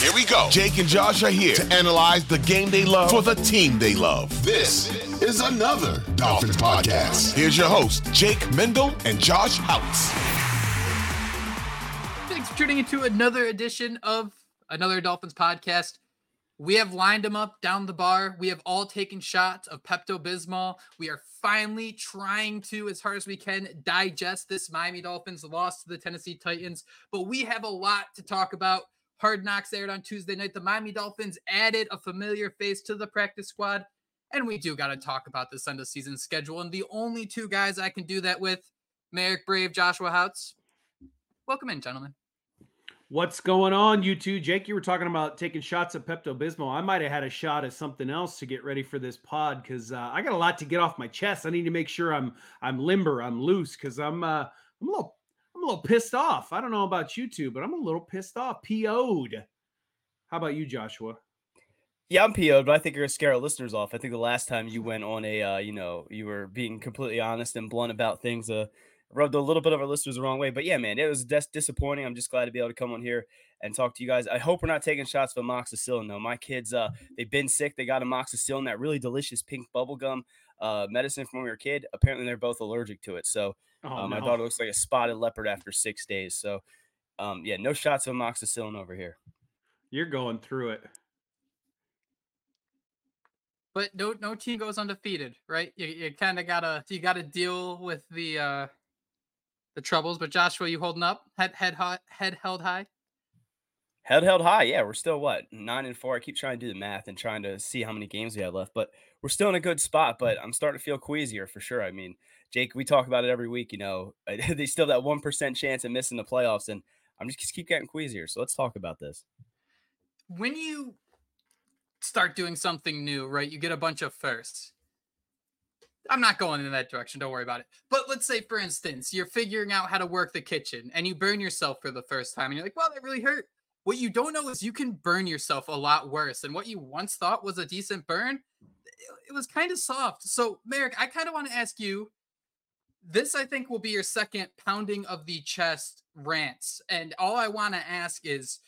Here we go. Jake and Josh are here to analyze the game they love for the team they love. This is another Dolphins podcast. Here's your host, Jake Mendel and Josh Houtz. Thanks for tuning into another edition of another Dolphins podcast. We have lined them up down the bar. We have all taken shots of Pepto Bismol. We are finally trying to, as hard as we can, digest this Miami Dolphins loss to the Tennessee Titans. But we have a lot to talk about. Hard Knocks aired on Tuesday night. The Miami Dolphins added a familiar face to the practice squad. And we do got to talk about this end of season schedule. And the only two guys I can do that with, Marek Brave, Joshua Houtz. Welcome in, gentlemen. What's going on, you two? Jake, you were talking about taking shots at Pepto Bismol. I might have had a shot at something else to get ready for this pod because uh, I got a lot to get off my chest. I need to make sure I'm I'm limber, I'm loose because I'm uh, I'm a little I'm a little pissed off. I don't know about you two, but I'm a little pissed off. PO'd. How about you, Joshua? Yeah, I'm PO'd, but I think you're gonna scare our listeners off. I think the last time you went on a, uh, you know, you were being completely honest and blunt about things, uh, rubbed a little bit of our listeners the wrong way. But yeah, man, it was dis- disappointing. I'm just glad to be able to come on here and talk to you guys. I hope we're not taking shots of amoxicillin though. My kids, uh, they've been sick. They got amoxicillin, that really delicious pink bubblegum uh, medicine from when we were a kid. Apparently, they're both allergic to it. So oh, um, no. my daughter looks like a spotted leopard after six days. So um, yeah, no shots of amoxicillin over here. You're going through it. But no, no team goes undefeated, right? You, you kind of gotta you gotta deal with the uh the troubles. But Joshua, you holding up? Head head high, head held high. Head held high. Yeah, we're still what nine and four. I keep trying to do the math and trying to see how many games we have left, but we're still in a good spot. But I'm starting to feel queasier for sure. I mean, Jake, we talk about it every week. You know, they still have that one percent chance of missing the playoffs, and I'm just, just keep getting queasier. So let's talk about this. When you start doing something new, right? You get a bunch of firsts. I'm not going in that direction. Don't worry about it. But let's say, for instance, you're figuring out how to work the kitchen and you burn yourself for the first time and you're like, well, that really hurt. What you don't know is you can burn yourself a lot worse. And what you once thought was a decent burn, it was kind of soft. So, Marek, I kind of want to ask you this, I think, will be your second pounding of the chest rants. And all I want to ask is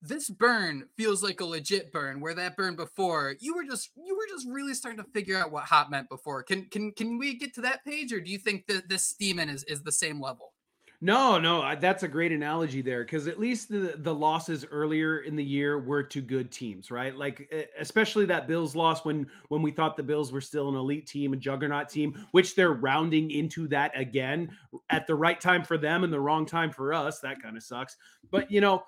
this burn feels like a legit burn where that burn before you were just you were just really starting to figure out what hot meant before can can can we get to that page or do you think that this steaming is is the same level no, no, that's a great analogy there because at least the the losses earlier in the year were to good teams, right? Like especially that Bills loss when when we thought the Bills were still an elite team, a juggernaut team, which they're rounding into that again at the right time for them and the wrong time for us. That kind of sucks. But you know,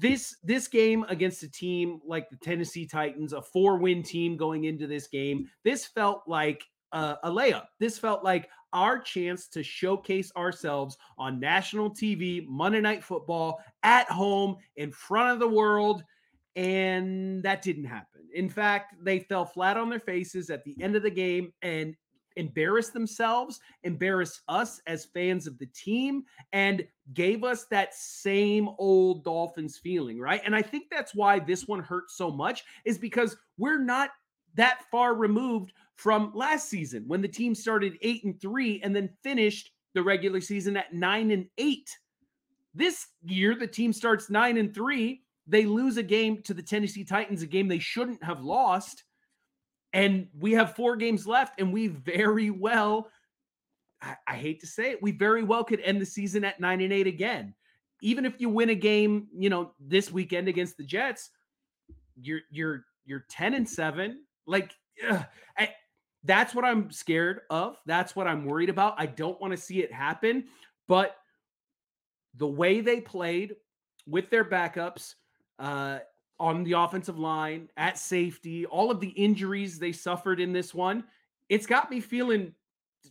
this this game against a team like the Tennessee Titans, a four-win team going into this game, this felt like a layup. This felt like our chance to showcase ourselves on national TV, Monday Night Football, at home, in front of the world. And that didn't happen. In fact, they fell flat on their faces at the end of the game and embarrassed themselves, embarrassed us as fans of the team, and gave us that same old Dolphins feeling, right? And I think that's why this one hurts so much, is because we're not that far removed from last season when the team started eight and three and then finished the regular season at nine and eight. This year, the team starts nine and three. They lose a game to the Tennessee Titans, a game they shouldn't have lost. And we have four games left, and we very well, I, I hate to say it, we very well could end the season at nine and eight again. Even if you win a game, you know, this weekend against the Jets, you're you're you're 10 and 7. Like ugh, that's what I'm scared of. That's what I'm worried about. I don't want to see it happen, but the way they played with their backups uh, on the offensive line, at safety, all of the injuries they suffered in this one, it's got me feeling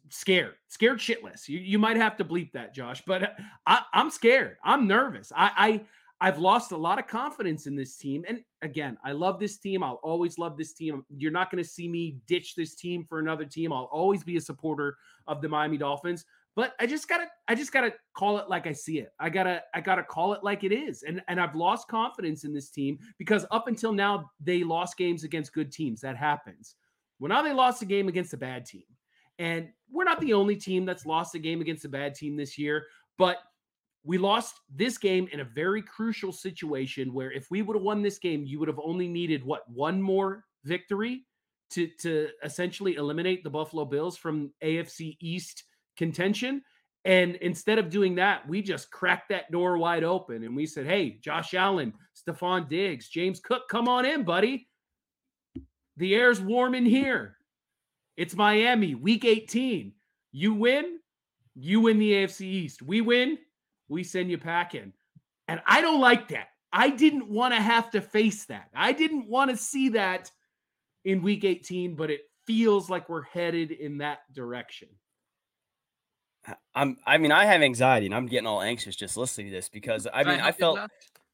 scared, scared shitless. You, you might have to bleep that, Josh, but I, am scared. I'm nervous. I, I I've lost a lot of confidence in this team. And again, I love this team. I'll always love this team. You're not going to see me ditch this team for another team. I'll always be a supporter of the Miami Dolphins. But I just gotta, I just gotta call it like I see it. I gotta, I gotta call it like it is. And and I've lost confidence in this team because up until now they lost games against good teams. That happens. Well, now they lost a game against a bad team. And we're not the only team that's lost a game against a bad team this year, but we lost this game in a very crucial situation where if we would have won this game, you would have only needed what one more victory to to essentially eliminate the Buffalo Bills from AFC East contention. And instead of doing that, we just cracked that door wide open and we said, Hey, Josh Allen, Stefon Diggs, James Cook, come on in, buddy. The air's warm in here. It's Miami, week 18. You win, you win the AFC East. We win, we send you packing. And I don't like that. I didn't want to have to face that. I didn't want to see that in week 18, but it feels like we're headed in that direction. I'm I mean, I have anxiety and I'm getting all anxious just listening to this because I Can mean, I, help you felt?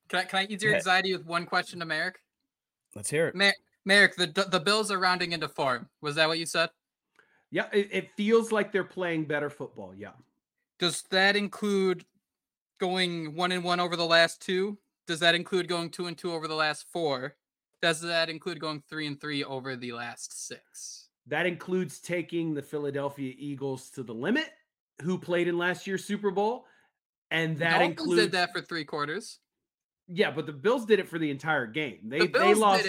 Can I, can I ease your anxiety with one question to Marek? let's hear it. Mer- Marek, the the Bills are rounding into form. Was that what you said? Yeah, it, it feels like they're playing better football. Yeah. Does that include going one and one over the last two? Does that include going two and two over the last four? Does that include going three and three over the last six? That includes taking the Philadelphia Eagles to the limit, who played in last year's Super Bowl. And that Dolphins includes did that for three quarters. Yeah, but the Bills did it for the entire game. They the they lost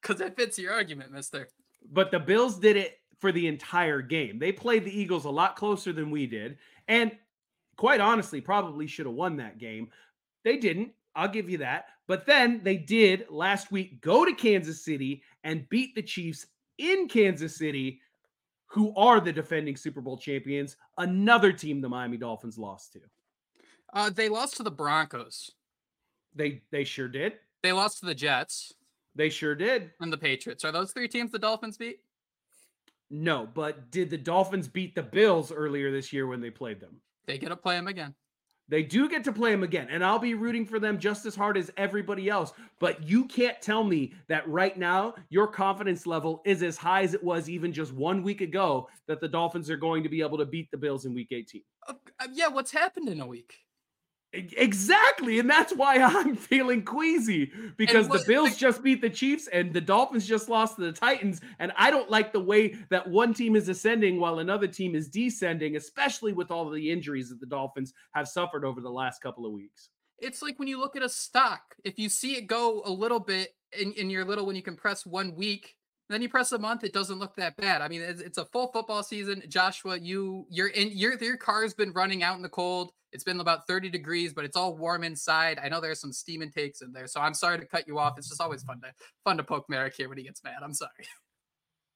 because that fits your argument, Mister. but the Bills did it for the entire game. They played the Eagles a lot closer than we did. And quite honestly, probably should have won that game. They didn't. I'll give you that. But then they did last week go to Kansas City and beat the Chiefs in Kansas City, who are the defending Super Bowl champions, another team the Miami Dolphins lost to. Uh, they lost to the Broncos. They they sure did. They lost to the Jets They sure did. and the Patriots. Are those three teams the Dolphins beat? No, but did the Dolphins beat the Bills earlier this year when they played them? They get to play them again. They do get to play them again, and I'll be rooting for them just as hard as everybody else. But you can't tell me that right now your confidence level is as high as it was even just one week ago that the Dolphins are going to be able to beat the Bills in week 18. Uh, uh, yeah, what's happened in a week? Exactly. And that's why I'm feeling queasy because the Bills like- just beat the Chiefs and the Dolphins just lost to the Titans. And I don't like the way that one team is ascending while another team is descending, especially with all of the injuries that the Dolphins have suffered over the last couple of weeks. It's like when you look at a stock, if you see it go a little bit in, in your little, when you can press one week, then you press a month, it doesn't look that bad. I mean, it's, it's a full football season. Joshua, you you're in your your car's been running out in the cold. It's been about 30 degrees, but it's all warm inside. I know there's some steam intakes in there, so I'm sorry to cut you off. It's just always fun to fun to poke Marek here when he gets mad. I'm sorry.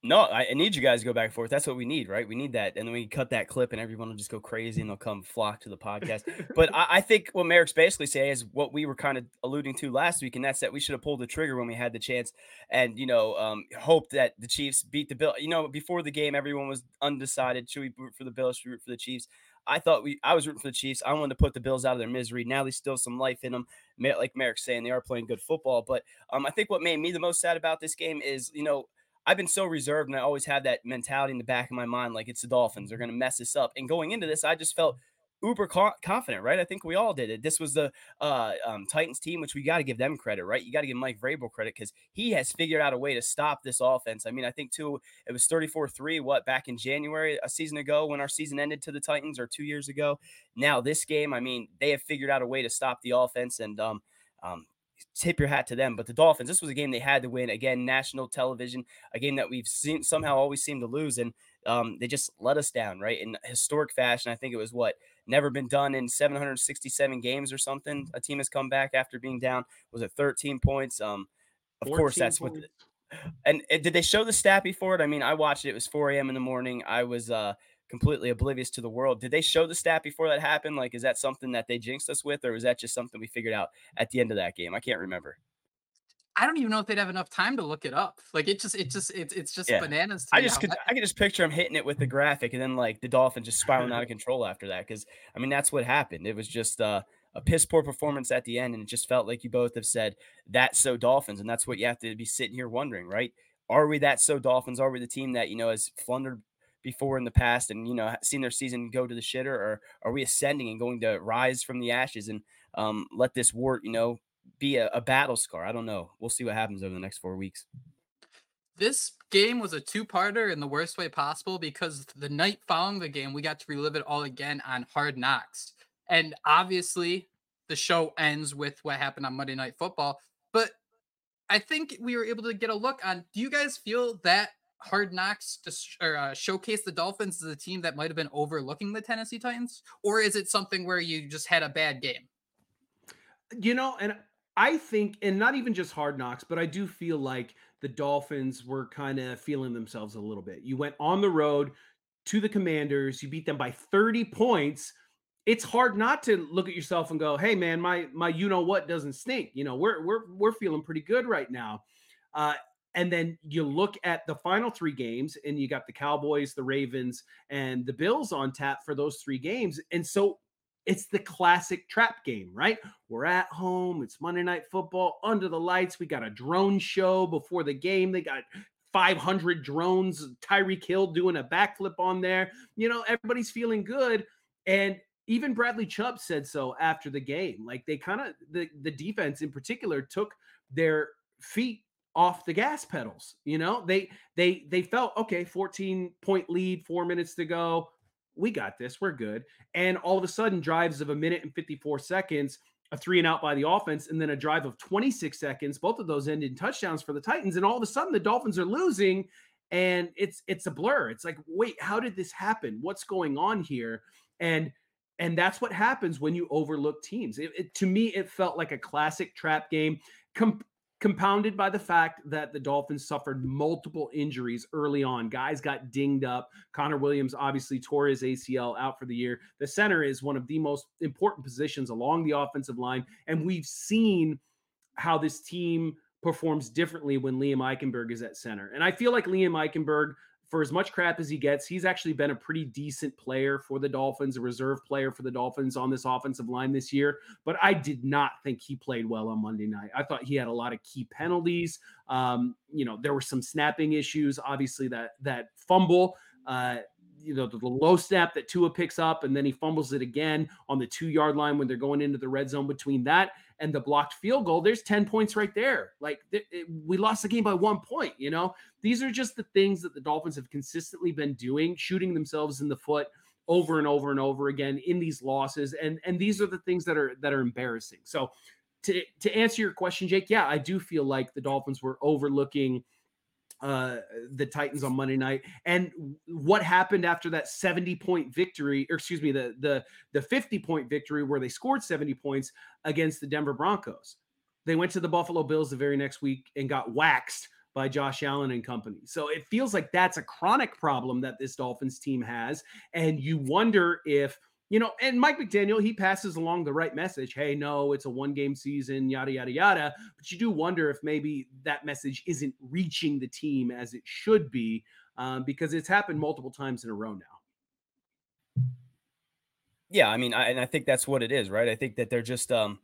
No, I, I, need you guys to go back and forth. That's what we need, right? We need that, and then we cut that clip, and everyone will just go crazy, and they'll come flock to the podcast. but I, I, think what Marek's basically saying is what we were kind of alluding to last week, and that's that we should have pulled the trigger when we had the chance, and you know, um, hope that the Chiefs beat the Bill. You know, before the game, everyone was undecided: should we root for the Bills? Should we root for the Chiefs? I thought we, I was rooting for the Chiefs. I wanted to put the Bills out of their misery. Now there's still some life in them. Like Marek's saying, they are playing good football. But um, I think what made me the most sad about this game is, you know, I've been so reserved and I always have that mentality in the back of my mind like it's the Dolphins. They're going to mess this up. And going into this, I just felt uber confident, right? I think we all did it. This was the uh, um, Titans team, which we got to give them credit, right? You got to give Mike Vrabel credit because he has figured out a way to stop this offense. I mean, I think too, it was 34 3, what, back in January, a season ago when our season ended to the Titans or two years ago. Now, this game, I mean, they have figured out a way to stop the offense. And, um, um, tip your hat to them. But the Dolphins, this was a game they had to win. Again, national television, a game that we've seen somehow always seem to lose. And um, they just let us down, right? In historic fashion. I think it was what never been done in 767 games or something. A team has come back after being down. Was it 13 points? Um, of course, that's points. what. The, and, and did they show the stat before it? I mean, I watched it. It was 4 a.m. in the morning. I was uh, completely oblivious to the world. Did they show the stat before that happened? Like, is that something that they jinxed us with, or was that just something we figured out at the end of that game? I can't remember. I don't even know if they'd have enough time to look it up. Like it just, it just, it's, it's just yeah. bananas. I just could, I could just picture him hitting it with the graphic, and then like the dolphin just spiraling out of control after that. Because I mean, that's what happened. It was just uh, a piss poor performance at the end, and it just felt like you both have said that's so Dolphins, and that's what you have to be sitting here wondering, right? Are we that so Dolphins? Are we the team that you know has flundered before in the past and you know seen their season go to the shitter or are we ascending and going to rise from the ashes and um, let this wart you know be a, a battle scar? I don't know. We'll see what happens over the next four weeks. This game was a two-parter in the worst way possible because the night following the game we got to relive it all again on hard knocks. And obviously the show ends with what happened on monday night football but i think we were able to get a look on do you guys feel that Hard Knocks to sh- or, uh, showcase the Dolphins as a team that might have been overlooking the Tennessee Titans, or is it something where you just had a bad game? You know, and I think, and not even just Hard Knocks, but I do feel like the Dolphins were kind of feeling themselves a little bit. You went on the road to the Commanders, you beat them by 30 points. It's hard not to look at yourself and go, "Hey, man, my my you know what doesn't stink." You know, we're we're we're feeling pretty good right now. Uh, and then you look at the final three games, and you got the Cowboys, the Ravens, and the Bills on tap for those three games. And so it's the classic trap game, right? We're at home. It's Monday Night Football under the lights. We got a drone show before the game. They got 500 drones. Tyreek Hill doing a backflip on there. You know, everybody's feeling good. And even Bradley Chubb said so after the game. Like they kind of the the defense in particular took their feet off the gas pedals. You know, they they they felt okay, 14 point lead, four minutes to go. We got this, we're good. And all of a sudden, drives of a minute and 54 seconds, a three and out by the offense, and then a drive of 26 seconds. Both of those ended in touchdowns for the Titans. And all of a sudden, the Dolphins are losing, and it's it's a blur. It's like, wait, how did this happen? What's going on here? And and that's what happens when you overlook teams. It, it, to me, it felt like a classic trap game. Com- compounded by the fact that the Dolphins suffered multiple injuries early on. Guys got dinged up. Connor Williams obviously tore his ACL out for the year. The center is one of the most important positions along the offensive line. And we've seen how this team performs differently when Liam Eichenberg is at center. And I feel like Liam Eichenberg for as much crap as he gets, he's actually been a pretty decent player for the Dolphins, a reserve player for the Dolphins on this offensive line this year. But I did not think he played well on Monday night. I thought he had a lot of key penalties. Um, you know, there were some snapping issues. Obviously, that that fumble. Uh, you know, the, the, low snap that Tua picks up, and then he fumbles it again on the two yard line when they're going into the red zone. Between that and the blocked field goal, there's 10 points right there. Like it, it, we lost the game by one point. You know, these are just the things that the Dolphins have consistently been doing, shooting themselves in the foot over and over and over again in these losses. And and these are the things that are that are embarrassing. So to to answer your question, Jake, yeah, I do feel like the Dolphins were overlooking uh the Titans on Monday night and what happened after that 70 point victory or excuse me the the the 50 point victory where they scored 70 points against the Denver Broncos they went to the Buffalo Bills the very next week and got waxed by Josh Allen and company. So it feels like that's a chronic problem that this Dolphins team has. And you wonder if, you know, and Mike McDaniel, he passes along the right message. Hey, no, it's a one game season, yada, yada, yada. But you do wonder if maybe that message isn't reaching the team as it should be um, because it's happened multiple times in a row now. Yeah, I mean, I, and I think that's what it is, right? I think that they're just um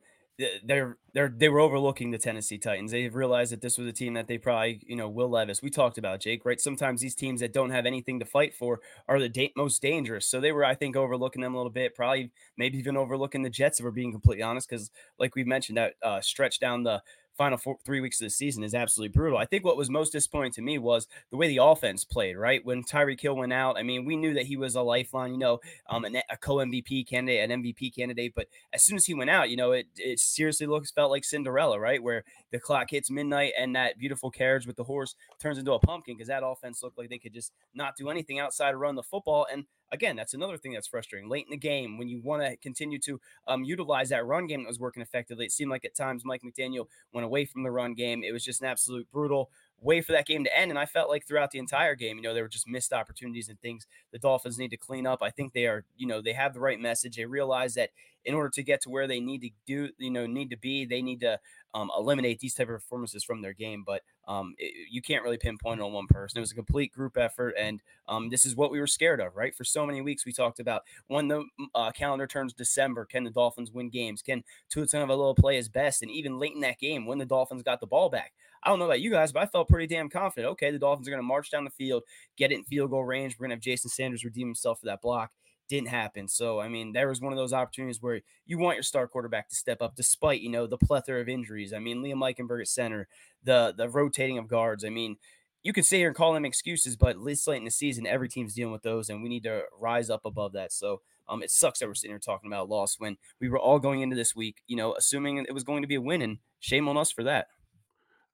they're they're they were overlooking the Tennessee Titans. They realized that this was a team that they probably you know Will Levis. We talked about Jake, right? Sometimes these teams that don't have anything to fight for are the da- most dangerous. So they were, I think, overlooking them a little bit. Probably maybe even overlooking the Jets if we're being completely honest, because like we mentioned, that uh, stretch down the final four, three weeks of the season is absolutely brutal. I think what was most disappointing to me was the way the offense played, right? When Tyreek Hill went out, I mean, we knew that he was a lifeline, you know, um, an, a co MVP candidate, an MVP candidate. But as soon as he went out, you know, it, it seriously looks felt like Cinderella, right? Where the clock hits midnight and that beautiful carriage with the horse turns into a pumpkin because that offense looked like they could just not do anything outside of run the football. And again, that's another thing that's frustrating. Late in the game, when you want to continue to um, utilize that run game that was working effectively, it seemed like at times Mike McDaniel went away from the run game. It was just an absolute brutal way for that game to end. And I felt like throughout the entire game, you know, there were just missed opportunities and things the Dolphins need to clean up. I think they are, you know, they have the right message. They realize that in order to get to where they need to do, you know, need to be, they need to um, eliminate these type of performances from their game. But um, it, you can't really pinpoint on one person. It was a complete group effort, and um, this is what we were scared of, right? For so many weeks, we talked about when the uh, calendar turns December, can the Dolphins win games? Can Tua Tagovailoa play his best? And even late in that game, when the Dolphins got the ball back, I don't know about you guys, but I felt pretty damn confident. Okay, the Dolphins are going to march down the field, get it in field goal range. We're going to have Jason Sanders redeem himself for that block didn't happen. So, I mean, there was one of those opportunities where you want your star quarterback to step up despite, you know, the plethora of injuries. I mean, Liam Eichenberg at center, the the rotating of guards. I mean, you can sit here and call them excuses, but this late in the season, every team's dealing with those, and we need to rise up above that. So, um, it sucks that we're sitting here talking about a loss when we were all going into this week, you know, assuming it was going to be a win, and shame on us for that.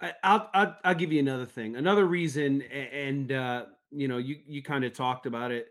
I, will I'll I'll give you another thing, another reason, and uh, you know, you you kind of talked about it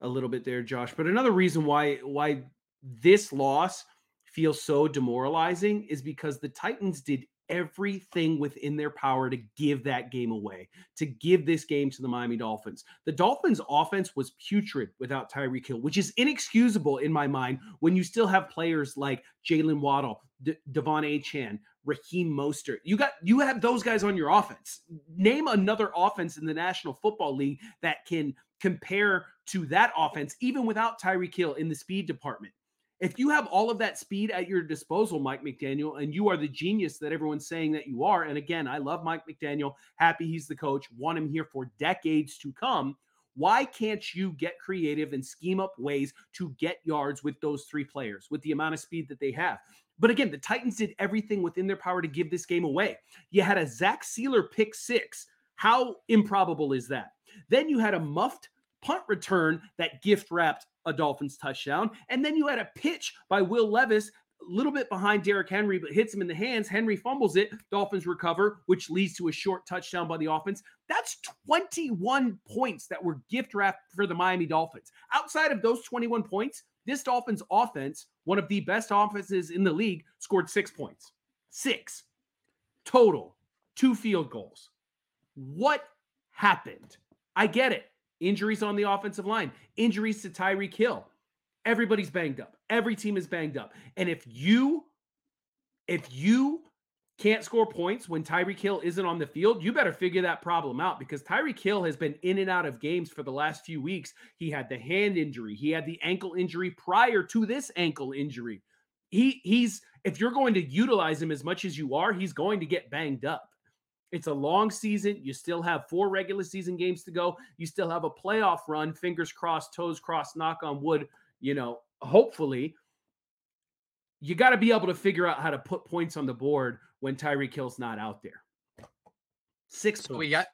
a little bit there, Josh. But another reason why why this loss feels so demoralizing is because the Titans did everything within their power to give that game away, to give this game to the Miami Dolphins. The Dolphins' offense was putrid without Tyreek Hill, which is inexcusable in my mind when you still have players like Jaylen Waddle, De- De'Von Achane, Raheem Mostert. You got you have those guys on your offense. Name another offense in the National Football League that can compare to that offense, even without Tyreek Hill in the speed department. If you have all of that speed at your disposal, Mike McDaniel, and you are the genius that everyone's saying that you are, and again, I love Mike McDaniel, happy he's the coach, want him here for decades to come. Why can't you get creative and scheme up ways to get yards with those three players with the amount of speed that they have? But again, the Titans did everything within their power to give this game away. You had a Zach Sieler pick six. How improbable is that? Then you had a muffed punt return that gift wrapped a Dolphins touchdown. And then you had a pitch by Will Levis, a little bit behind Derrick Henry, but hits him in the hands. Henry fumbles it. Dolphins recover, which leads to a short touchdown by the offense. That's 21 points that were gift wrapped for the Miami Dolphins. Outside of those 21 points, this Dolphins offense, one of the best offenses in the league, scored six points. Six total, two field goals. What happened? I get it. Injuries on the offensive line, injuries to Tyreek Hill. Everybody's banged up. Every team is banged up. And if you if you can't score points when Tyreek Hill isn't on the field, you better figure that problem out because Tyreek Hill has been in and out of games for the last few weeks. He had the hand injury, he had the ankle injury prior to this ankle injury. He he's if you're going to utilize him as much as you are, he's going to get banged up. It's a long season. You still have four regular season games to go. You still have a playoff run. Fingers crossed, toes crossed, knock on wood. You know, hopefully, you got to be able to figure out how to put points on the board when Tyreek Hill's not out there. Six. So we got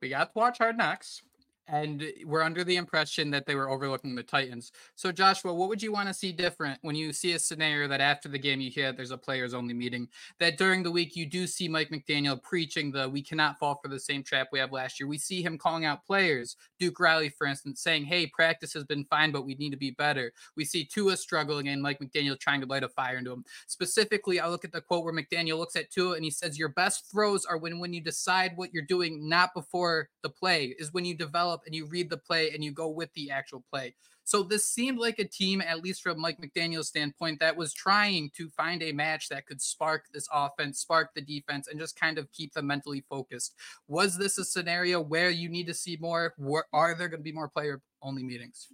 we got to watch Hard Knocks. And eh, we're under the impression that they were overlooking the Titans. So, Joshua, what would you want to see different when you see a scenario that after the game you hear there's a players only meeting, that during the week you do see Mike McDaniel preaching the we cannot fall for the same trap we have last year? We see him calling out players, Duke Riley, for instance, saying, hey, practice has been fine, but we need to be better. We see Tua struggling and Mike McDaniel trying to light a fire into him. Specifically, I look at the quote where McDaniel looks at Tua and he says, Your best throws are when, when you decide what you're doing, not before the play, is when you develop and you read the play and you go with the actual play. So this seemed like a team, at least from Mike McDaniel's standpoint, that was trying to find a match that could spark this offense, spark the defense, and just kind of keep them mentally focused. Was this a scenario where you need to see more? Are there going to be more player only meetings?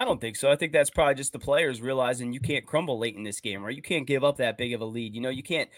I don't think so. I think that's probably just the players realizing you can't crumble late in this game, right? You can't give up that big of a lead. You know, you can't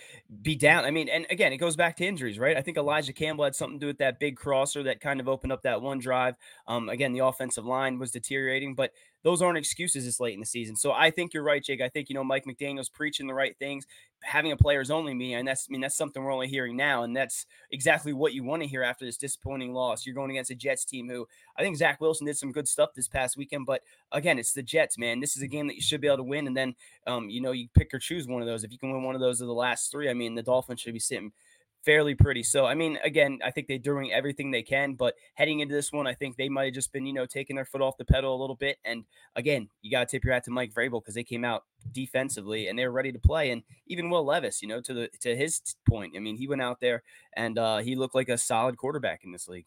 be down. I mean, and again, it goes back to injuries, right? I think Elijah Campbell had something to do with that big crosser that kind of opened up that one drive. Um, again, the offensive line was deteriorating, but those aren't excuses this late in the season. So I think you're right, Jake. I think you know Mike McDaniel's preaching the right things, having a players only meeting, and that's I mean that's something we're only hearing now, and that's exactly what you want to hear after this disappointing loss. You're going against a Jets team who I think Zach Wilson did some good stuff this past weekend, but again, it's the Jets, man. This is a game that you should be able to win, and then um, you know you pick or choose one of those. If you can win one of those of the last three, I mean the Dolphins should be sitting fairly pretty. So, I mean, again, I think they're doing everything they can, but heading into this one, I think they might have just been, you know, taking their foot off the pedal a little bit. And again, you got to tip your hat to Mike Vrabel because they came out defensively and they were ready to play. And even Will Levis, you know, to the to his point, I mean, he went out there and uh, he looked like a solid quarterback in this league.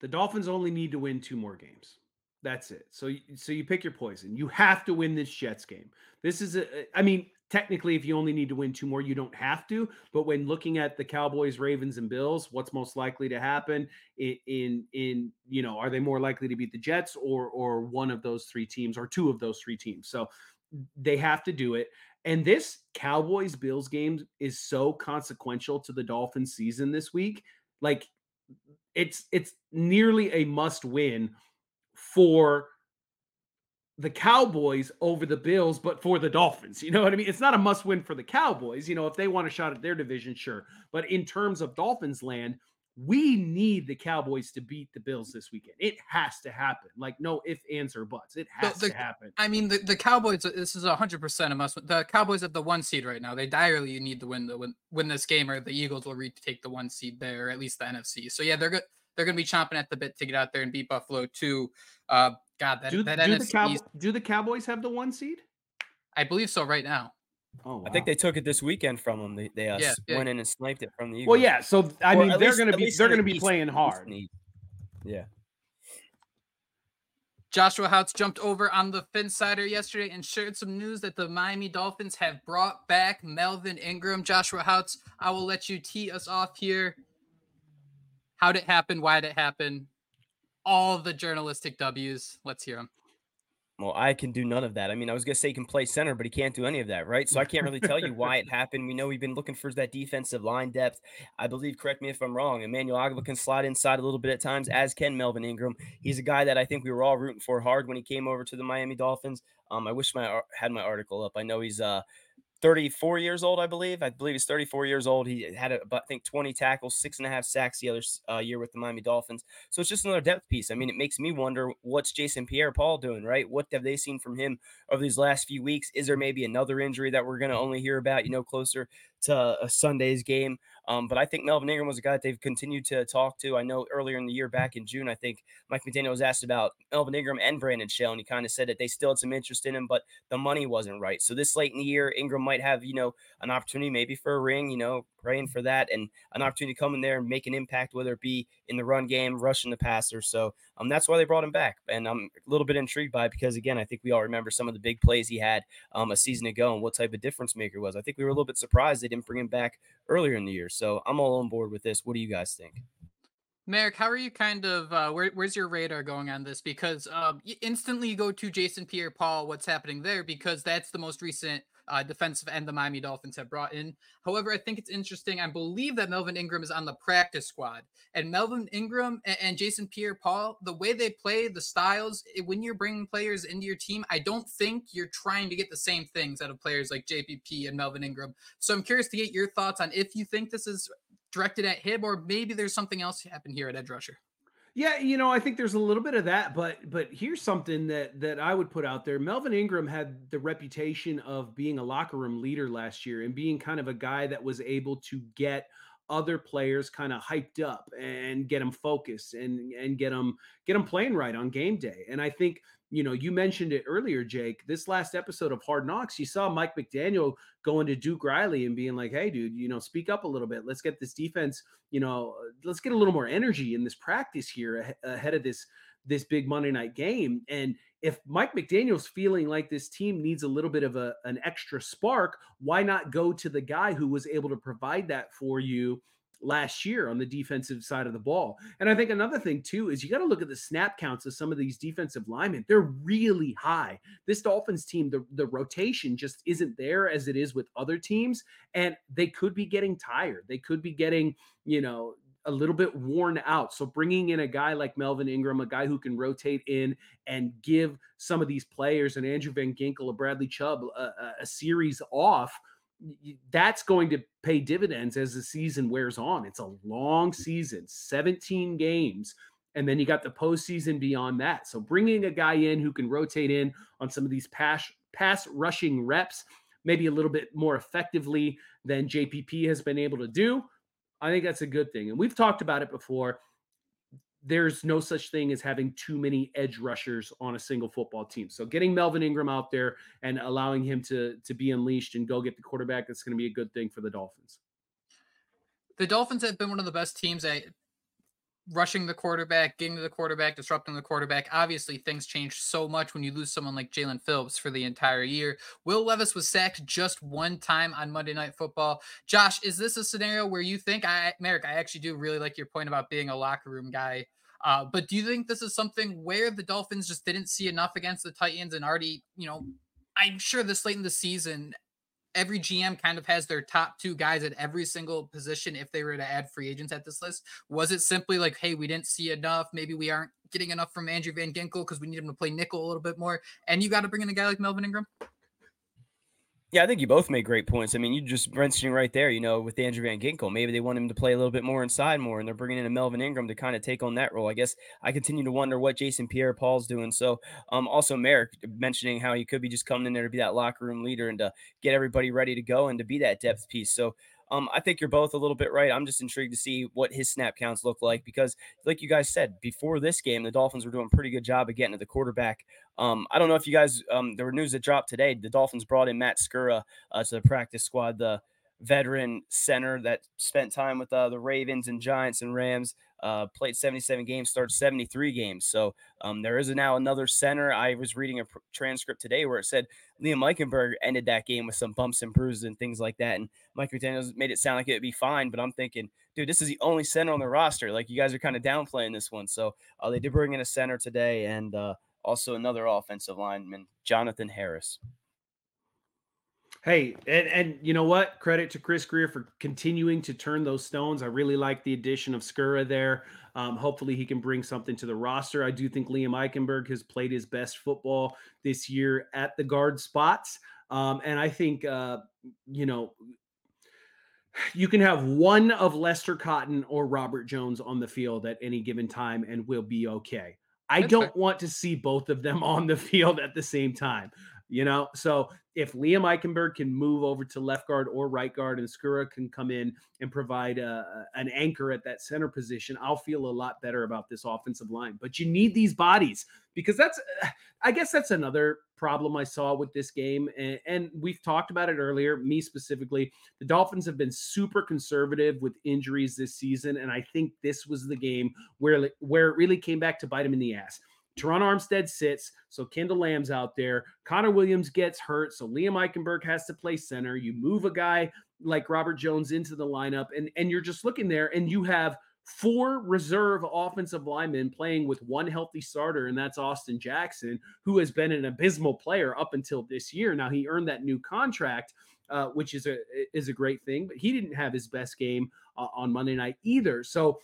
The Dolphins only need to win two more games. That's it. So, so you pick your poison. You have to win this Jets game. This is a. I mean, technically, if you only need to win two more, you don't have to. But when looking at the Cowboys, Ravens, and Bills, what's most likely to happen in in, in you know, are they more likely to beat the Jets or or one of those three teams or two of those three teams? So they have to do it. And this Cowboys Bills game is so consequential to the Dolphins season this week. Like it's it's nearly a must win for the Cowboys over the Bills, but for the Dolphins. You know what I mean? It's not a must win for the Cowboys. You know, if they want a shot at their division, sure. But in terms of Dolphins land, we need the Cowboys to beat the Bills this weekend. It has to happen. Like no if, ands, or buts. It has the, to happen. I mean, the, the Cowboys. This is hundred percent a must. The Cowboys have the one seed right now. They direly need to win the win, win this game, or the Eagles will retake the one seed there, or at least the NFC. So yeah, they're good. They're going to be chomping at the bit to get out there and beat Buffalo too. Uh, God, that do, that do NFC the Cow- do the Cowboys have the one seed? I believe so right now. Oh, wow. I think they took it this weekend from them. They, they uh, Yeah, yeah. went in and sniped it from the Eagles. Well, yeah. So I mean, they're going to be they're going to be East- playing hard. East. Yeah. Joshua Houtz jumped over on the Finsider yesterday and shared some news that the Miami Dolphins have brought back Melvin Ingram. Joshua Houtz, I will let you tee us off here. How did it happen? Why did it happen? All the journalistic W's. Let's hear them. Well, I can do none of that. I mean, I was gonna say he can play center, but he can't do any of that, right? So I can't really tell you why it happened. We know we've been looking for that defensive line depth. I believe, correct me if I'm wrong, Emmanuel Ogbah can slide inside a little bit at times, as can Melvin Ingram. He's a guy that I think we were all rooting for hard when he came over to the Miami Dolphins. Um, I wish my had my article up. I know he's uh 34 years old, I believe. I believe he's 34 years old. He had, a, I think, 20 tackles, six and a half sacks the other uh, year with the Miami Dolphins. So it's just another depth piece. I mean, it makes me wonder what's Jason Pierre Paul doing, right? What have they seen from him over these last few weeks? Is there maybe another injury that we're going to only hear about, you know, closer to a Sunday's game. Um, but I think Melvin Ingram was a guy that they've continued to talk to. I know earlier in the year, back in June, I think Mike McDaniel was asked about Melvin Ingram and Brandon Shell, and he kind of said that they still had some interest in him, but the money wasn't right. So this late in the year, Ingram might have, you know, an opportunity maybe for a ring, you know, praying for that and an opportunity to come in there and make an impact, whether it be in the run game, rushing the passer. So um, that's why they brought him back. And I'm a little bit intrigued by it because, again, I think we all remember some of the big plays he had um, a season ago and what type of difference maker was. I think we were a little bit surprised they didn't bring him back earlier in the year. So I'm all on board with this. What do you guys think? Marek, how are you kind of uh, where, where's your radar going on this? Because um, you instantly go to Jason Pierre-Paul, what's happening there? Because that's the most recent uh, defensive end the Miami Dolphins have brought in. However, I think it's interesting. I believe that Melvin Ingram is on the practice squad, and Melvin Ingram and, and Jason Pierre-Paul, the way they play, the styles. When you're bringing players into your team, I don't think you're trying to get the same things out of players like JPP and Melvin Ingram. So I'm curious to get your thoughts on if you think this is directed at him, or maybe there's something else happened here at edge rusher. Yeah, you know, I think there's a little bit of that, but but here's something that that I would put out there. Melvin Ingram had the reputation of being a locker room leader last year and being kind of a guy that was able to get other players kind of hyped up and get them focused and and get them get them playing right on game day. And I think you know, you mentioned it earlier, Jake. This last episode of Hard Knocks, you saw Mike McDaniel going to Duke Riley and being like, "Hey, dude, you know, speak up a little bit. Let's get this defense. You know, let's get a little more energy in this practice here ahead of this this big Monday night game." And if Mike McDaniel's feeling like this team needs a little bit of a, an extra spark, why not go to the guy who was able to provide that for you last year on the defensive side of the ball. And I think another thing too is you got to look at the snap counts of some of these defensive linemen. They're really high. This Dolphins team, the, the rotation just isn't there as it is with other teams. And they could be getting tired. They could be getting, you know, a little bit worn out. So bringing in a guy like Melvin Ingram, a guy who can rotate in and give some of these players, and Andrew Van Ginkel, a Bradley Chubb, a, a series off – that's going to pay dividends as the season wears on. It's a long mm. season, 17 games. And then you got the postseason beyond that. So bringing a guy in who can rotate in on some of these pass pass rushing reps, maybe a little bit more effectively than JPP has been able to do, I think that's a good thing. And we've talked about it before there's no such thing as having too many edge rushers on a single football team. So getting Melvin Ingram out there and allowing him to to be unleashed and go get the quarterback, that's going to be a good thing for the Dolphins. The Dolphins have been one of the best teams at rushing the quarterback, getting to the quarterback, disrupting the quarterback. Obviously, things change so much when you lose someone like Jaelan Phillips for the entire year. Will Levis was sacked just one time on Monday Night Football. Josh, is this a scenario where you think, I, Marek, I actually do really like your point about being a locker room guy. Uh, but do you think this is something where the Dolphins just didn't see enough against the Titans and already, you know, I'm sure this late in the season, every GM kind of has their top two guys at every single position if they were to add free agents at this list. Was it simply like, hey, we didn't see enough? Maybe we aren't getting enough from Andrew Van Ginkel because we need him to play nickel a little bit more. And you got to bring in a guy like Melvin Ingram? Yeah, I think you both made great points. I mean, you just mentioning right there, you know, with Andrew Van Ginkel, maybe they want him to play a little bit more inside more, and they're bringing in a Melvin Ingram to kind of take on that role. I guess I continue to wonder what Jason Pierre-Paul's doing. So, um, also Marek mentioning how he could be just coming in there to be that locker room leader and to get everybody ready to go and to be that depth piece. So, um, I think you're both a little bit right. I'm just intrigued to see what his snap counts look like because, like you guys said before this game, the Dolphins were doing a pretty good job of getting to the quarterback. Um, I don't know if you guys, um, there were news that dropped today. The Dolphins brought in Matt Skura uh, to the practice squad, the veteran center that spent time with uh, the Ravens and Giants and Rams uh, played 77 games, started 73 games. So um, there is now another center. I was reading a pr- transcript today where it said Liam Eichenberg ended that game with some bumps and bruises and things like that. And Mike McDaniels made it sound like it would be fine, but I'm thinking, dude, this is the only center on the roster. Like you guys are kind of downplaying this one. So uh, they did bring in a center today and uh, also another offensive lineman, Jonathan Harris. Hey, and, and you know what? Credit to Chris Grier for continuing to turn those stones. I really like the addition of Skura there. Um, hopefully, he can bring something to the roster. I do think Liam Eichenberg has played his best football this year at the guard spots. Um, and I think, uh, you know, you can have one of Lester Cotton or Robert Jones on the field at any given time and we'll be okay. I That's don't fair. want to see both of them on the field at the same time. You know, so if Liam Eichenberg can move over to left guard or right guard, and Skura can come in and provide a, an anchor at that center position, I'll feel a lot better about this offensive line. But you need these bodies because that's, I guess, that's another problem I saw with this game, and, and we've talked about it earlier. Me specifically, the Dolphins have been super conservative with injuries this season, and I think this was the game where where it really came back to bite them in the ass. Terron Armstead sits, so Kendall Lamm's out there. Connor Williams gets hurt, so Liam Eichenberg has to play center. You move a guy like Robert Jones into the lineup, and and you're just looking there, and you have four reserve offensive linemen playing with one healthy starter, and that's Austin Jackson, who has been an abysmal player up until this year. Now he earned that new contract, uh, which is a is a great thing, but he didn't have his best game uh, on Monday night either. So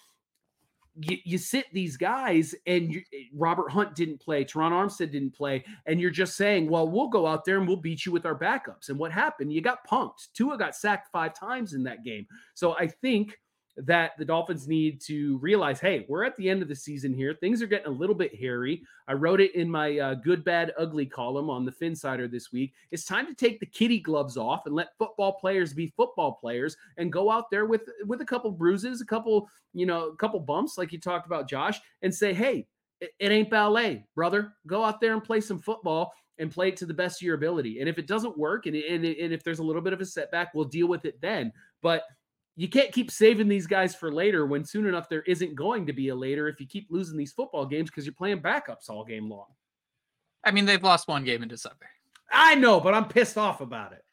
you, you sit these guys and you, Robert Hunt didn't play, Terron Armstead didn't play, and you're just saying, well, we'll go out there and we'll beat you with our backups. And what happened? You got punked. Tua got sacked five times in that game. So I think that the Dolphins need to realize, hey, we're at the end of the season here. Things are getting a little bit hairy. I wrote it in my uh, good, bad, ugly column on the Phinsider this week. It's time to take the kitty gloves off and let football players be football players and go out there with with a couple bruises, a couple, you know, a couple bumps, like you talked about, Josh, and say, hey, it, it ain't ballet, brother. Go out there and play some football and play it to the best of your ability. And if it doesn't work, and, and, and if there's a little bit of a setback, we'll deal with it then. But you can't keep saving these guys for later when soon enough there isn't going to be a later if you keep losing these football games because you're playing backups all game long. I mean, they've lost one game in December. I know, but I'm pissed off about it.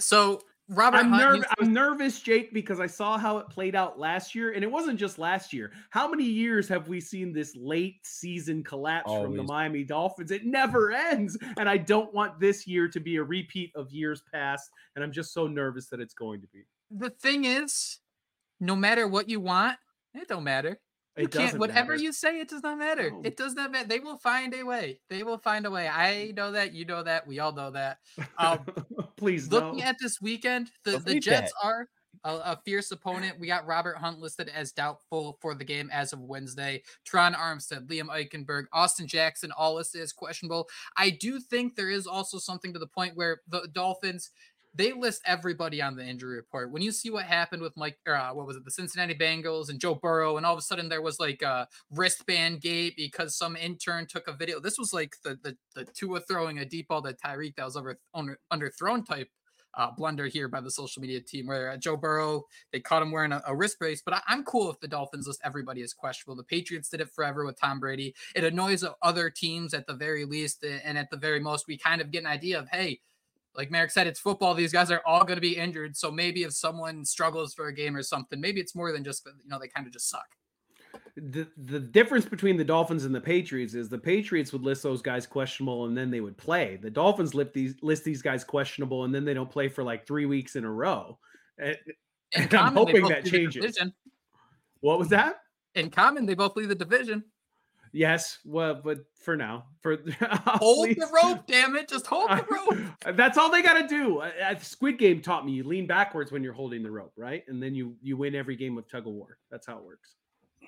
So Robert, I'm, Hunt, nerv- I'm nervous, Jake, because I saw how it played out last year, and it wasn't just last year. How many years have we seen this late season collapse Always. from the Miami Dolphins? It never ends, and I don't want this year to be a repeat of years past. And I'm just so nervous that it's going to be the thing is, no matter what you want, it don't matter. You it can't whatever matter. you say, it does not matter. No. It does not matter. They will find a way. They will find a way. I know that. You know that. We all know that. Um, Please, looking no. at this weekend, the, the Jets that. are a, a, fierce opponent. We got Robert Hunt listed as doubtful for the game as of Wednesday. Terron Armstead, Liam Eichenberg, Austin Jackson, all listed as questionable. I do think there is also something to the point where the Dolphins they list everybody on the injury report. When you see what happened with Mike, or, uh, what was it, the Cincinnati Bengals and Joe Burrow, and all of a sudden there was like a wristband gate because some intern took a video. This was like the the the Tua throwing a deep ball to Tyreek that was over under underthrown type uh, blunder here by the social media team where uh, Joe Burrow, they caught him wearing a, a wrist brace. But I, am cool if the Dolphins list everybody as questionable. The Patriots did it forever with Tom Brady. It annoys other teams at the very least. And at the very most, we kind of get an idea of, hey, like Marek said, it's football. These guys are all going to be injured. So maybe if someone struggles for a game or something, maybe it's more than just you know they kind of just suck. The the difference between the Dolphins and the Patriots is the Patriots would list those guys questionable and then they would play. The Dolphins list these list these guys questionable and then they don't play for like three weeks in a row. And, and I'm hoping that changes. What was that? In common, they both lead the division. Yes, well, but for now, for hold the rope, damn it, just hold the rope. That's all they got to do. Uh, Squid Game taught me you lean backwards when you're holding the rope, right? And then you you win every game of tug of war. That's how it works.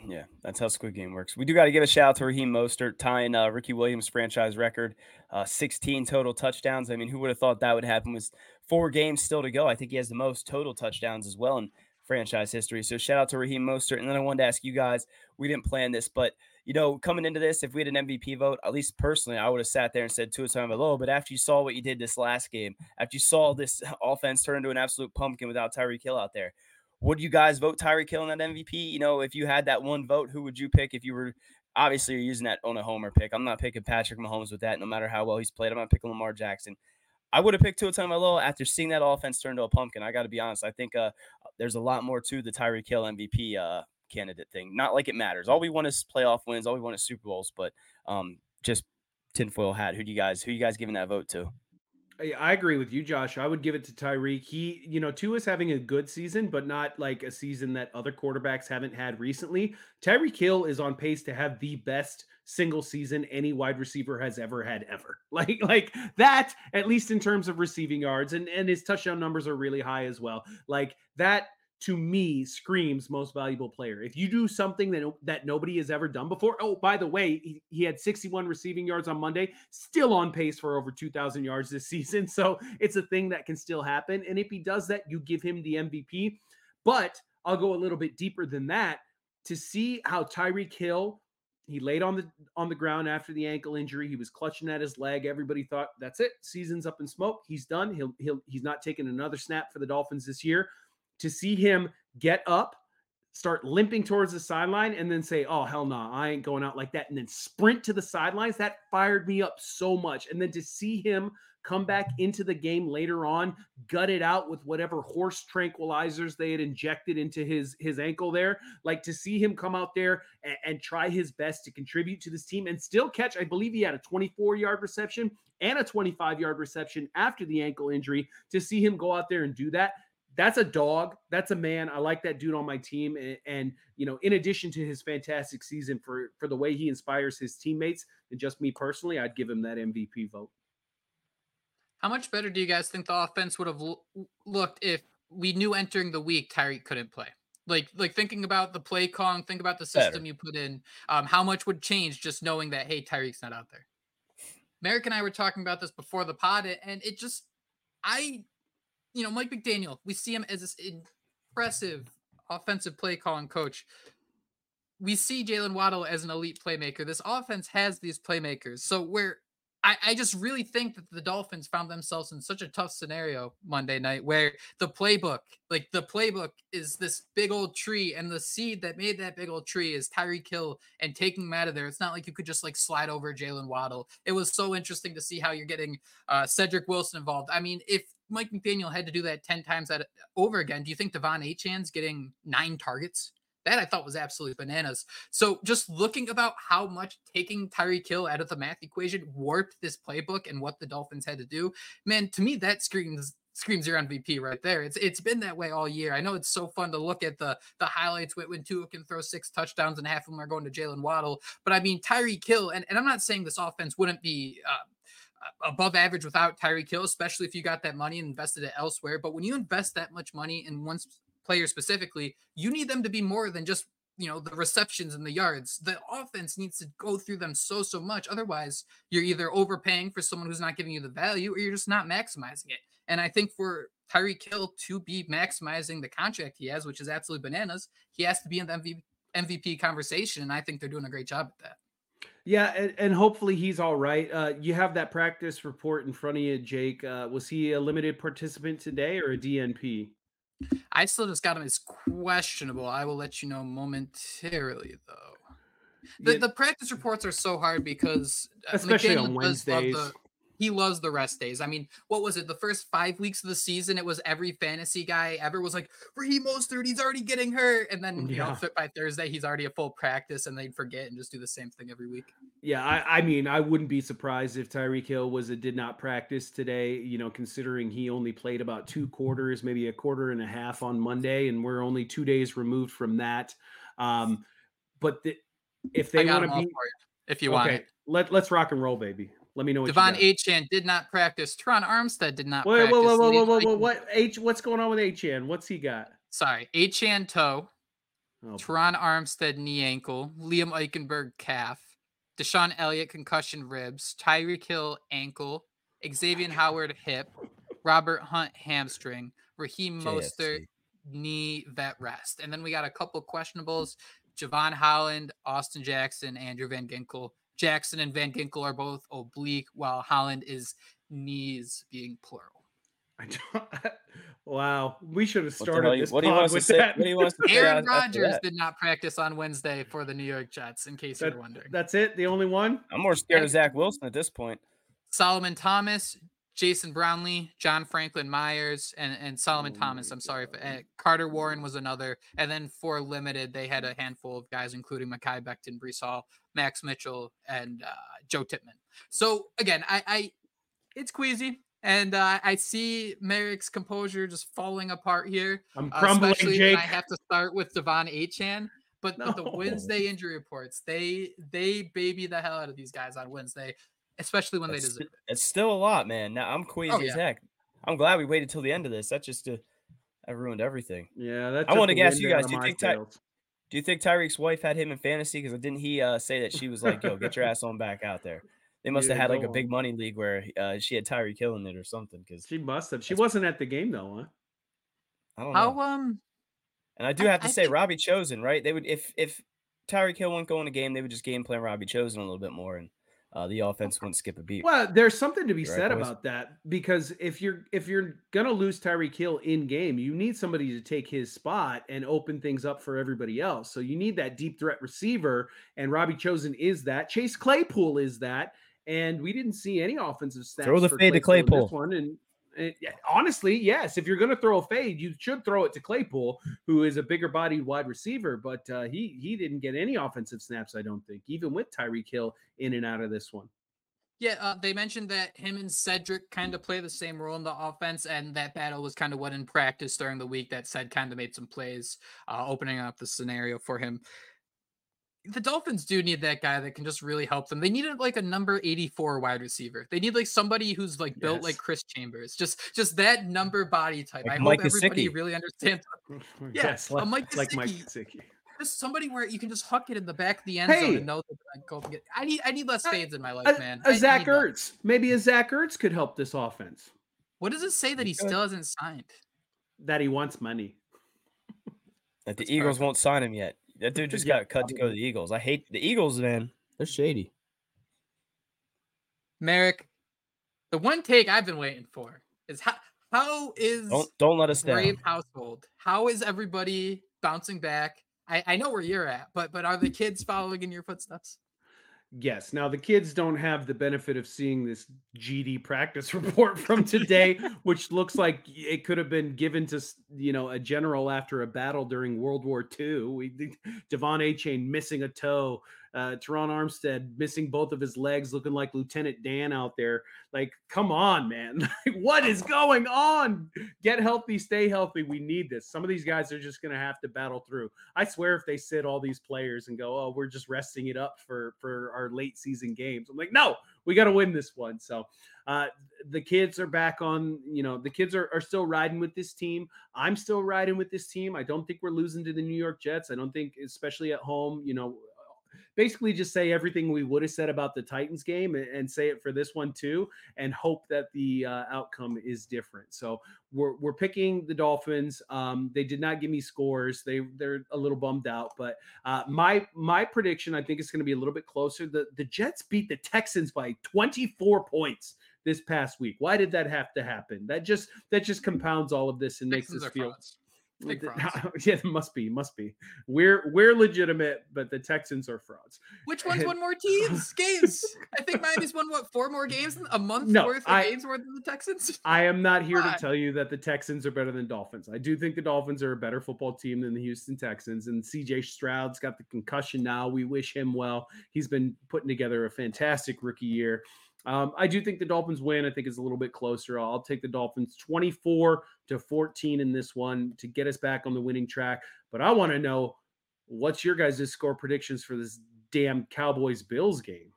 Yeah, that's how Squid Game works. We do got to give a shout out to Raheem Mostert tying uh, Ricky Williams' franchise record, uh, 16 total touchdowns. I mean, who would have thought that would happen? With four games still to go, I think he has the most total touchdowns as well in franchise history. So shout out to Raheem Mostert. And then I wanted to ask you guys, we didn't plan this, but you know, coming into this, if we had an MVP vote, at least personally, I would have sat there and said Tua Tagovailoa. But after you saw what you did this last game, after you saw this offense turn into an absolute pumpkin without Tyreek Hill out there, would you guys vote Tyreek Hill in that MVP? You know, if you had that one vote, who would you pick if you were obviously you're using that on a homer pick? I'm not picking Patrick Mahomes with that, no matter how well he's played. I'm not picking Lamar Jackson. I would have picked Tua Tagovailoa after seeing that offense turn to a pumpkin. I got to be honest. I think uh, there's a lot more to the Tyreek Hill MVP uh, candidate thing. Not like it matters. All we want is playoff wins. All we want is Super Bowls. But um, just tinfoil hat. Who do you guys? Who you guys giving that vote to? I agree with you, Josh. I would give it to Tyreek. He, you know, Tua is having a good season, but not like a season that other quarterbacks haven't had recently. Tyreek Hill is on pace to have the best single season any wide receiver has ever had ever. Like, like that, at least in terms of receiving yards, and and his touchdown numbers are really high as well. Like that to me screams most valuable player. If you do something that that nobody has ever done before. Oh, by the way, he, he had 61 receiving yards on Monday, still on pace for over 2000 yards this season. So, it's a thing that can still happen and if he does that, you give him the MVP. But I'll go a little bit deeper than that to see how Tyreek Hill he laid on the on the ground after the ankle injury. He was clutching at his leg. Everybody thought that's it. Season's up in smoke. He's done. He'll he'll he's not taking another snap for the Dolphins this year. To see him get up, start limping towards the sideline, and then say, "Oh hell no, nah, I ain't going out like that," and then sprint to the sidelines. That fired me up so much. And then to see him come back into the game later on, gut it out with whatever horse tranquilizers they had injected into his his ankle there. Like to see him come out there and, and try his best to contribute to this team and still catch. I believe he had a 24 yard reception and a 25 yard reception after the ankle injury. To see him go out there and do that, that's a dog. That's a man. I like that dude on my team. And, and, you know, in addition to his fantastic season for for the way he inspires his teammates and just me personally, I'd give him that MVP vote. How much better do you guys think the offense would have l- looked if we knew entering the week Tyreek couldn't play? Like, like thinking about the play calling, think about the system better. you put in. Um, how much would change just knowing that hey, Tyreek's not out there? Marek and I were talking about this before the pod, and it just, I, you know, Mike McDaniel, we see him as this impressive offensive play calling coach. We see Jaylen Waddle as an elite playmaker. This offense has these playmakers. So where I, I just really think that the Dolphins found themselves in such a tough scenario Monday night where the playbook, like the playbook is this big old tree, and the seed that made that big old tree is Tyreek Hill and taking him out of there. It's not like you could just like slide over Jaylen Waddle. It was so interesting to see how you're getting uh, Cedric Wilson involved. I mean, if Mike McDaniel had to do that 10 times over again, do you think De'Von Achane's getting nine targets? That I thought was absolutely bananas. So just looking about how much taking Tyreek Hill out of the math equation warped this playbook and what the Dolphins had to do, man, to me that screams screams your MVP right there. It's it's been that way all year. I know it's so fun to look at the the highlights when, when Tua can throw six touchdowns and half of them are going to Jaylen Waddle. But I mean Tyreek Hill, and, and I'm not saying this offense wouldn't be uh, above average without Tyreek Hill, especially if you got that money and invested it elsewhere. But when you invest that much money in one player specifically, you need them to be more than just you know the receptions and the yards. The offense needs to go through them so so much. Otherwise, you're either overpaying for someone who's not giving you the value, or you're just not maximizing it. And I think for Tyreek Hill to be maximizing the contract he has, which is absolutely bananas, he has to be in the MVP, MVP conversation, and I think they're doing a great job at that. Yeah, and, and, hopefully he's all right. Uh, you have that practice report in front of you, Jake. Uh, was he a limited participant today or a DNP? I still just got him as questionable. I will let you know momentarily, though. The, yeah. the practice reports are so hard because uh, especially McDaniel on Wednesdays. The, he loves the rest days. I mean, what was it? The first five weeks of the season, it was every fantasy guy ever was like, Raheem Mostert, he's already getting hurt. And then, you yeah. know, by Thursday, he's already a full practice and they'd forget and just do the same thing every week. Yeah. I, I mean, I wouldn't be surprised if Tyreek Hill was a did not practice today, you know, considering he only played about two quarters, maybe a quarter and a half on Monday. And we're only two days removed from that. Um, but the, if they want to be, if you want it. Let, let's rock and roll, baby. Let me know what De'Von Achane did not practice. Terron Armstead did not wait, practice. Whoa, whoa, whoa, whoa, whoa, What H? What's going on with Achane? What's he got? Sorry, Achane toe. Oh, Terron Armstead knee ankle. Liam Eichenberg calf. DeShon Elliott concussion ribs. Tyreek Hill ankle. Xavier Howard hip. Robert Hunt hamstring. Raheem Mostert knee vet rest. And then we got a couple questionables. Jevon Holland, Austin Jackson, Andrew Van Ginkel. Jackson and Van Ginkel are both oblique, while Holland is knees being plural. wow, we should have started you, this what pod with say, that. What do you want to Aaron Rodgers did not practice on Wednesday for the New York Jets, in case that, you're wondering. That's it, the only one. I'm more scared of Zach Wilson at this point. Solomon Thomas, Jason Brownlee, John Franklin Myers, and, and Solomon Oh, Thomas. I'm sorry. For, uh, Carter Warren was another. And then for limited, they had a handful of guys, including Mekhi Becton, Breece Hall, Max Mitchell, and uh, Joe Tippmann. So again, I, I it's queasy. And uh, I see Marek's composure just falling apart here. I'm crumbling, especially Jake. I have to start with De'Von Achane. But, No. but the Wednesday injury reports, they they baby the hell out of these guys on Wednesday, especially when It's, they deserve it. it's still a lot, man. Now I'm queasy Oh, as heck. I'm glad we waited till the end of this. That's just a That ruined everything. Yeah, that I want to took ask you guys. Do you think Ty- Do you think Tyreek's wife had him in fantasy? Because didn't he uh, say that she was like, "Yo, get your ass on back out there"? They must have had like go a big money league where uh, she had Tyree killing it or something. Because She must have. She wasn't at the game though, huh? I don't How know. um And I do I- have to I say, think- Robbie Chosen, right? They would if if Tyreek Hill wouldn't go in a game, they would just game plan Robbie Chosen a little bit more, and uh, the offense wouldn't skip a beat. Well, there's something to be Right, said boys? about that because if you're if you're gonna lose Tyreek Hill in game, you need somebody to take his spot and open things up for everybody else. So you need that deep threat receiver, and Robbie Chosen is that. Chase Claypool is that, and we didn't see any offensive snaps. Throw the for fade to in this Claypool. one, and. And honestly, yes. If you're going to throw a fade, you should throw it to Claypool, who is a bigger bodied wide receiver. But uh, he he didn't get any offensive snaps, I don't think, even with Tyreek Hill in and out of this one. Yeah, uh, they mentioned that him and Cedric kind of play the same role in the offense, and that battle was kind of what in practice during the week that Ced kind of made some plays, uh, opening up the scenario for him. The Dolphins do need that guy that can just really help them. They needed like a number 84 wide receiver. They need like somebody who's like built like Chris Chambers, just just that number body type. Like I Mike hope everybody really understands. Yeah, yes, a like, Mike like Mike Gesicki. Gesicki. Just somebody where you can just huck it in the back of the end zone Hey! and know that I go get. I need I need less A- fades in my life, A, man. a I Zach need that. Ertz, maybe a Zach Ertz could help this offense. What does it say that he Okay. still hasn't signed? That he wants money. That the That's Eagles perfect. won't sign him yet. That dude just Yeah, got cut to go to the Eagles. I hate the Eagles, man. They're shady. Marek, the one take I've been waiting for is how how is Don't don't let us down. Brave household? How is everybody bouncing back? I, I know where you're at, but but are the kids following in your footsteps? Yes. Now the kids don't have the benefit of seeing this GD practice report from today, which looks like it could have been given to you know a general after a battle during World War II. We De'Von Achane missing a toe, uh, Terron Armstead missing both of his legs, looking like Lieutenant Dan out there. Like, come on, man! What is going on? Get healthy, stay healthy. We need this. Some of these guys are just going to have to battle through. I swear, if they sit all these players and go, "Oh, we're just resting it up for for our late season games," I'm like, no, we got to win this one. So, uh, the kids are back on. You know, the kids are are still riding with this team. I'm still riding with this team. I don't think we're losing to the New York Jets. I don't think, especially at home, you know. Basically, just say everything we would have said about the Titans game and, and say it for this one too, and hope that the uh, outcome is different. So we're, we're picking the Dolphins. Um, they did not give me scores. They they're a little bummed out, but uh, my my prediction I think is going to be a little bit closer. The the Jets beat the Texans by 24 points this past week. Why did that have to happen? That just that just compounds all of this and makes Texans us feel. frauds. Yeah, it must be, must be. We're we're legitimate, but the Texans are frauds. Which one's won more teams games? I think Miami's won what four more games, a month No, worth of I- games worth than the Texans. I am not here Why? to tell you that the Texans are better than Dolphins. I do think the Dolphins are a better football team than the Houston Texans. And CJ Stroud's got the concussion now. We wish him well. He's been putting together a fantastic rookie year. Um, I do think the Dolphins win. I think it's a little bit closer. I'll take the Dolphins 24 to 14 in this one to get us back on the winning track. But I want to know what's your guys' score predictions for this damn Cowboys Bills game?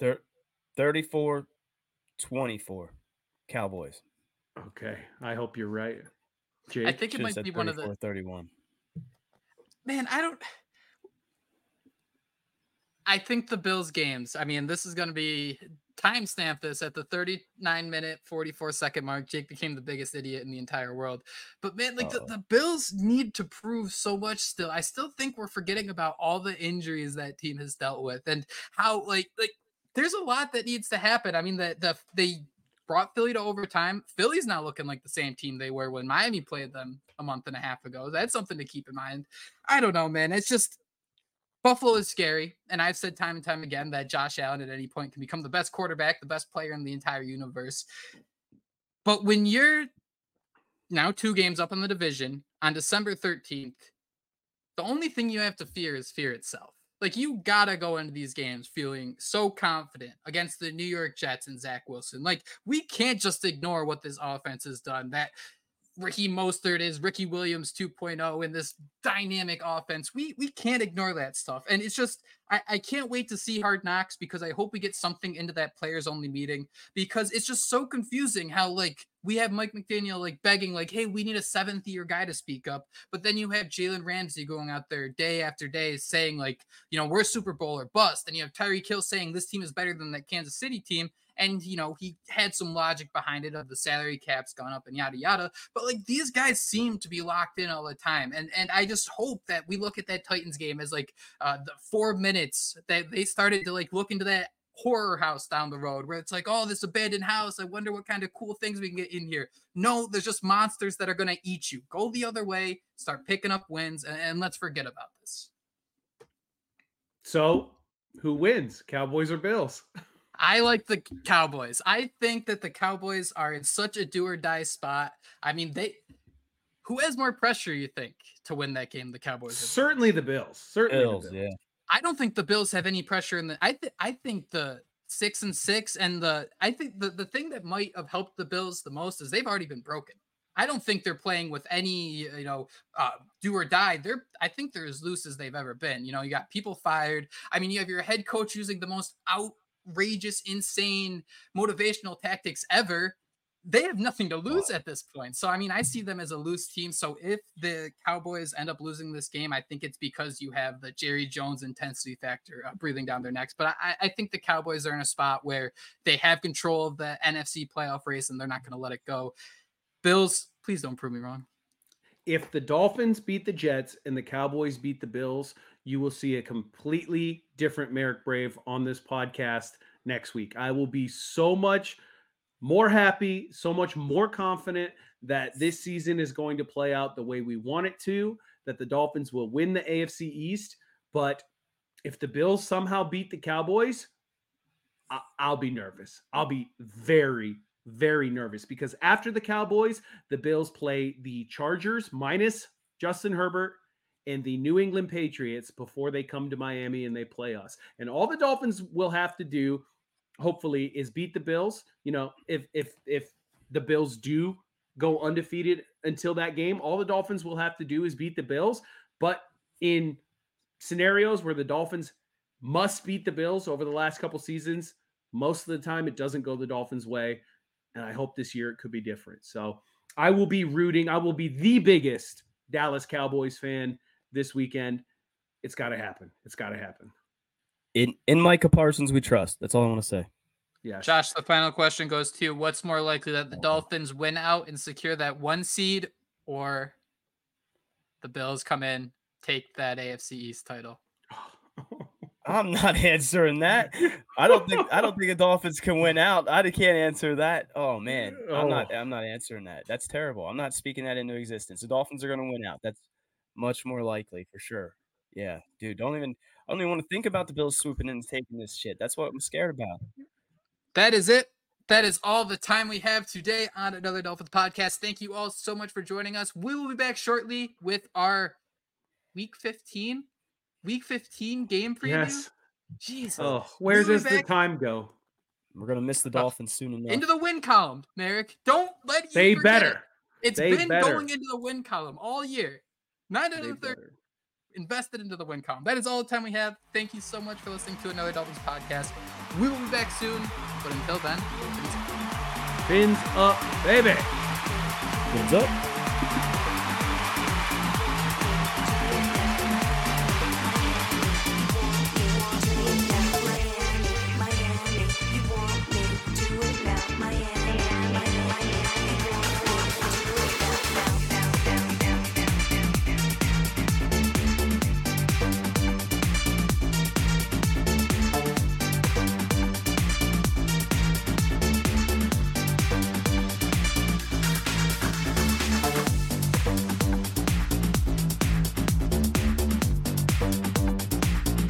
Thir- 34 24 Cowboys. Okay. I hope you're right. Jake? I think it Should've might be one of the 31. man. I don't. I think the Bills games. I mean, this is going to be timestamp this at the 39 minute 44 second mark. Jake became the biggest idiot in the entire world. But man, like the, uh-huh. the Bills need to prove so much still. I still think we're forgetting about all the injuries that team has dealt with and how like like there's a lot that needs to happen. I mean, that the they brought Philly to overtime. Philly's not looking like the same team they were when Miami played them a month and a half ago. That's something to keep in mind. I don't know, man. It's just Buffalo is scary. And I've said time and time again that Josh Allen at any point can become the best quarterback, the best player in the entire universe. But when you're now two games up in the division on December 13th, the only thing you have to fear is fear itself. Like you gotta go into these games feeling so confident against the New York Jets and Zach Wilson. Like we can't just ignore what this offense has done. That Raheem Mostert is Ricky Williams 2.0 in this dynamic offense. We we can't ignore that stuff. And it's just I, I can't wait to see hard knocks because I hope we get something into that players only meeting because it's just so confusing how like we have Mike McDaniel like begging, like, hey, we need a seventh year guy to speak up. But then you have Jalen Ramsey going out there day after day saying, like, you know, we're Super Bowl or bust. And you have Tyreek Hill saying this team is better than that Kansas City team. And you know, he had some logic behind it of the salary cap's gone up and yada yada. But like these guys seem to be locked in all the time. And and I just hope that we look at that Titans game as like uh the four minutes that they started to like look into that horror house down the road where it's like, oh, this abandoned house. I wonder what kind of cool things we can get in here. No, there's just monsters that are going to eat you. Go the other way, start picking up wins, and, and, let's forget about this. So, who wins, Cowboys or Bills? I like the Cowboys. I think that the Cowboys are in such a do or die spot. I mean, they who has more pressure, you think, to win that game? The Cowboys. Certainly the Bills. Certainly Bills, the Bills. yeah. I don't think the Bills have any pressure in the. I th- I think the six and six and the. I think the the thing that might have helped the Bills the most is they've already been broken. I don't think they're playing with any, you know, uh, do or die. They're, I think they're as loose as they've ever been. You know, you got people fired. I mean, you have your head coach using the most outrageous, insane motivational tactics ever they have nothing to lose at this point. So, I mean, I see them as a loose team. So, if the Cowboys end up losing this game, I think it's because you have the Jerry Jones intensity factor uh, breathing down their necks. But I, I, think the Cowboys are in a spot where they have control of the NFC playoff race and they're not going to let it go. Bills, please don't prove me wrong. If the Dolphins beat the Jets and the Cowboys beat the Bills, you will see a completely different Marek Brave on this podcast next week. I will be so much more happy, so much more confident that this season is going to play out the way we want it to, that the Dolphins will win the AFC East. But if the Bills somehow beat the Cowboys, I- will be nervous. I'll be very, very nervous because after the Cowboys, the Bills play the Chargers minus Justin Herbert and the New England Patriots before they come to Miami and they play us. And all the Dolphins will have to do hopefully is beat the Bills. You know, if if if the Bills do go undefeated until that game, all the Dolphins will have to do is beat the Bills. But in scenarios where the Dolphins must beat the Bills over the last couple seasons, most of the time it doesn't go the Dolphins' way. And I hope this year it could be different. So I will be rooting. I will be the biggest Dallas Cowboys fan this weekend. It's got to happen. It's got to happen in in Micah Parsons we trust. That's all I want to say. Yeah. Josh, the final question goes to you. what's more likely that the Dolphins win out and secure that one seed or the Bills come in, take that AFC East title? I'm not answering that. I don't think I don't think the Dolphins can win out. I can't answer that. Oh man, I'm not. Oh. I'm not answering that. That's terrible. I'm not speaking that into existence. The Dolphins are going to win out. That's much more likely for sure. Yeah, dude. Don't even. I don't even want to think about the Bills swooping in and taking this shit. That's what I'm scared about. That is it. That is all the time we have today on another Dolphins podcast. Thank you all so much for joining us. We will be back shortly with our week 15, week 15 game preview. Yes. Jesus. Oh, where does the time go? We're gonna miss the uh, Dolphins soon enough. Into the win column, Marek. Don't let you. They better. It. has been better. going into the win column all year. Not in the third invested into the win column. That is all the time we have. Thank you so much for listening to another Dolphins podcast. We will be back soon, but until then, fins up, baby. Fins up.